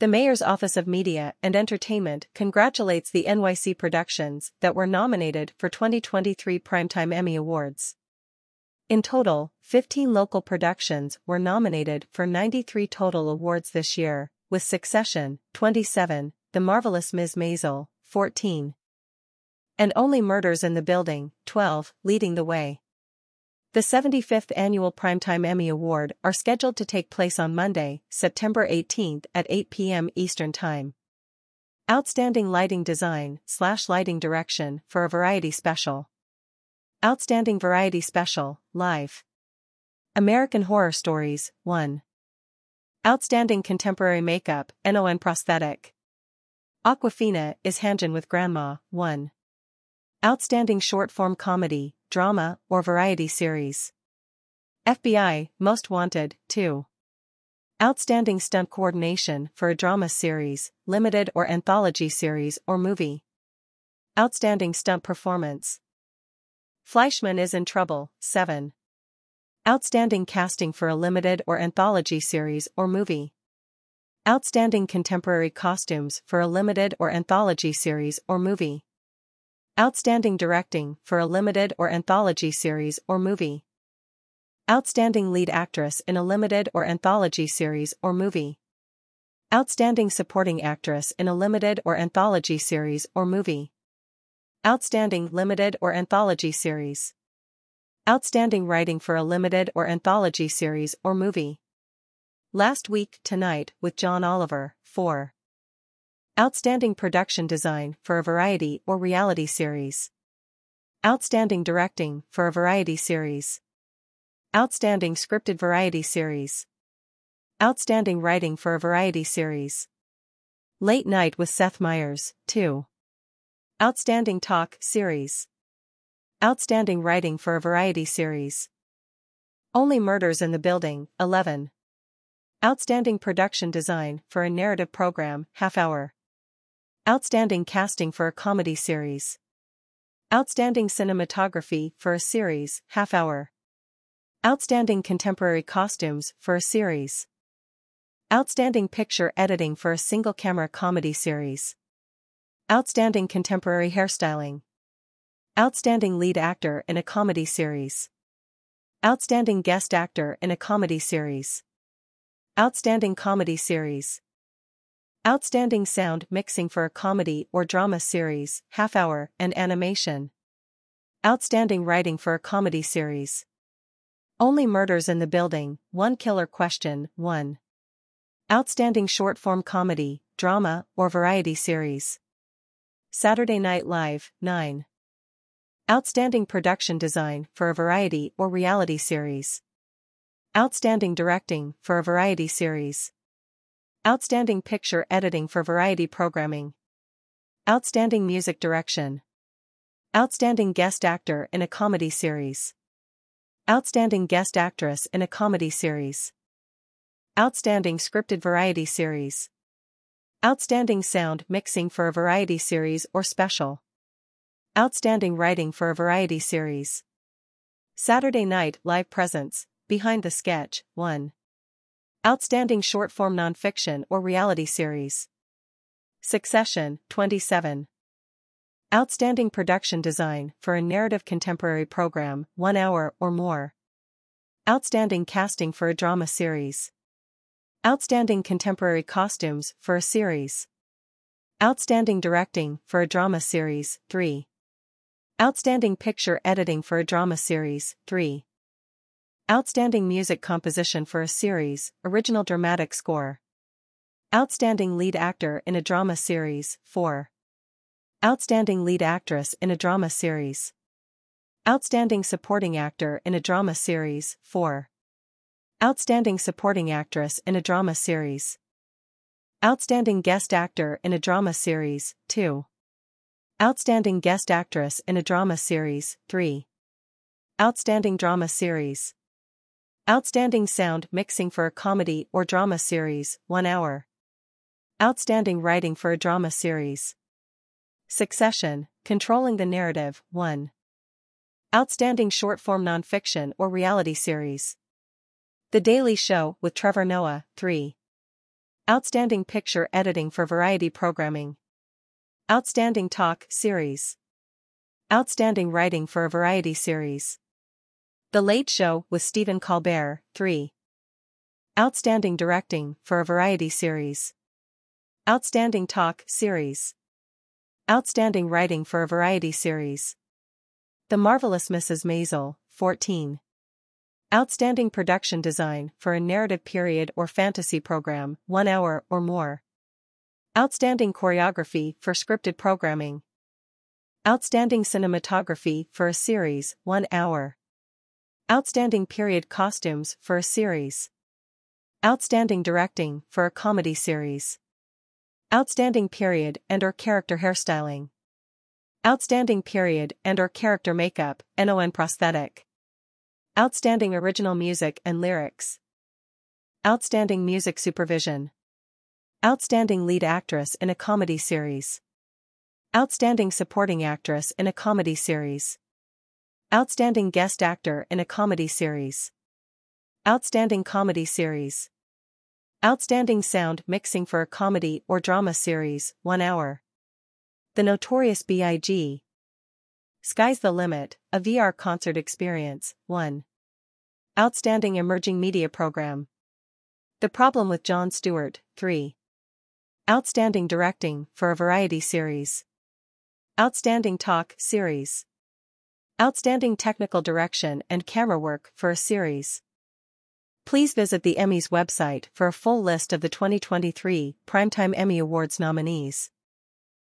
The Mayor's Office of Media and Entertainment congratulates the NYC productions that were nominated for 2023 Primetime Emmy Awards. In total, 15 local productions were nominated for 93 total awards this year, with Succession, 27, The Marvelous Mrs. Maisel, 14, and Only Murders in the Building, 12, leading the way. The 75th Annual Primetime Emmy Award are scheduled to take place on Monday, September 18 at 8 p.m. Eastern Time. Outstanding Lighting Design slash Lighting Direction for a Variety Special. Outstanding Variety Special, Live. American Horror Stories, 1. Outstanding Contemporary Makeup, NON Prosthetic. Awkwafina is Hanjin with Grandma, 1. Outstanding Short Form Comedy, drama, or variety series. FBI, Most Wanted, 2. Outstanding Stunt Coordination for a Drama Series, Limited or Anthology Series or Movie. Outstanding Stunt Performance. Fleishman is in Trouble, 7. Outstanding Casting for a Limited or Anthology Series or Movie. Outstanding Contemporary Costumes for a Limited or Anthology Series or Movie. Outstanding Directing for a Limited or Anthology Series or Movie. Outstanding Lead Actress in a Limited or Anthology Series or Movie. Outstanding Supporting Actress in a Limited or Anthology Series or Movie. Outstanding Limited or Anthology Series. Outstanding Writing for a Limited or Anthology Series or Movie. Last Week Tonight with John Oliver, 4. Outstanding Production Design for a Variety or Reality Series. Outstanding Directing for a Variety Series. Outstanding Scripted Variety Series. Outstanding Writing for a Variety Series. Late Night with Seth Meyers, 2. Outstanding Talk Series. Outstanding Writing for a Variety Series. Only Murders in the Building, 11. Outstanding Production Design for a Narrative Program, Half Hour. Outstanding Casting for a Comedy Series. Outstanding Cinematography for a Series, Half Hour. Outstanding Contemporary Costumes for a Series. Outstanding Picture Editing for a Single Camera Comedy Series. Outstanding Contemporary Hairstyling. Outstanding Lead Actor in a Comedy Series. Outstanding Guest Actor in a Comedy Series. Outstanding Comedy Series. Outstanding sound mixing for a comedy or drama series, half hour, and animation. Outstanding writing for a comedy series. Only Murders in the Building, One Killer Question, 1. Outstanding short form comedy, drama, or variety series. Saturday Night Live, 9. Outstanding production design for a variety or reality series. Outstanding directing for a variety series. Outstanding Picture Editing for Variety Programming. Outstanding Music Direction. Outstanding Guest Actor in a Comedy Series. Outstanding Guest Actress in a Comedy Series. Outstanding Scripted Variety Series. Outstanding Sound Mixing for a Variety Series or Special. Outstanding Writing for a Variety Series. Saturday Night Live Presents, Behind the Sketch, 1. Outstanding Short Form Nonfiction or Reality Series. Succession, 27. Outstanding Production Design for a Narrative Contemporary Program, 1 hour or more. Outstanding Casting for a Drama Series. Outstanding Contemporary Costumes for a Series. Outstanding Directing for a Drama Series, 3. Outstanding Picture Editing for a Drama Series, 3. Outstanding Music Composition for a Series, Original Dramatic Score. Outstanding Lead Actor in a Drama Series, 4. Outstanding Lead Actress in a Drama Series. Outstanding Supporting Actor in a Drama Series, 4. Outstanding Supporting Actress in a Drama Series. Outstanding Guest Actor in a Drama Series, 2. Outstanding Guest Actress in a Drama Series, 3. Outstanding Drama Series. Outstanding Sound Mixing for a Comedy or Drama Series, 1 hour. Outstanding Writing for a Drama Series. Succession, Controlling the Narrative, 1. Outstanding Short Form Nonfiction or Reality Series. The Daily Show with Trevor Noah, 3. Outstanding Picture Editing for Variety Programming. Outstanding Talk Series. Outstanding Writing for a Variety Series. The Late Show with Stephen Colbert, 3. Outstanding Directing for a Variety Series. Outstanding Talk Series. Outstanding Writing for a Variety Series. The Marvelous Mrs. Maisel, 14. Outstanding Production Design for a Narrative Period or Fantasy Program, 1 hour or more. Outstanding Choreography for Scripted Programming. Outstanding Cinematography for a Series, 1 hour. Outstanding Period Costumes for a Series. Outstanding Directing for a Comedy Series. Outstanding Period and or Character Hairstyling. Outstanding Period and or Character Makeup, NON Prosthetic. Outstanding Original Music and Lyrics. Outstanding Music Supervision. Outstanding Lead Actress in a Comedy Series. Outstanding Supporting Actress in a Comedy Series. Outstanding Guest Actor in a Comedy Series. Outstanding Comedy Series. Outstanding Sound Mixing for a Comedy or Drama Series, 1 hour. The Notorious B.I.G. Sky's the Limit, a VR concert experience, 1. Outstanding Emerging Media Program. The Problem with Jon Stewart, 3. Outstanding Directing for a Variety Series. Outstanding Talk Series. Outstanding Technical Direction and Camera Work for a Series. Please visit the Emmys website for a full list of the 2023 Primetime Emmy Awards nominees.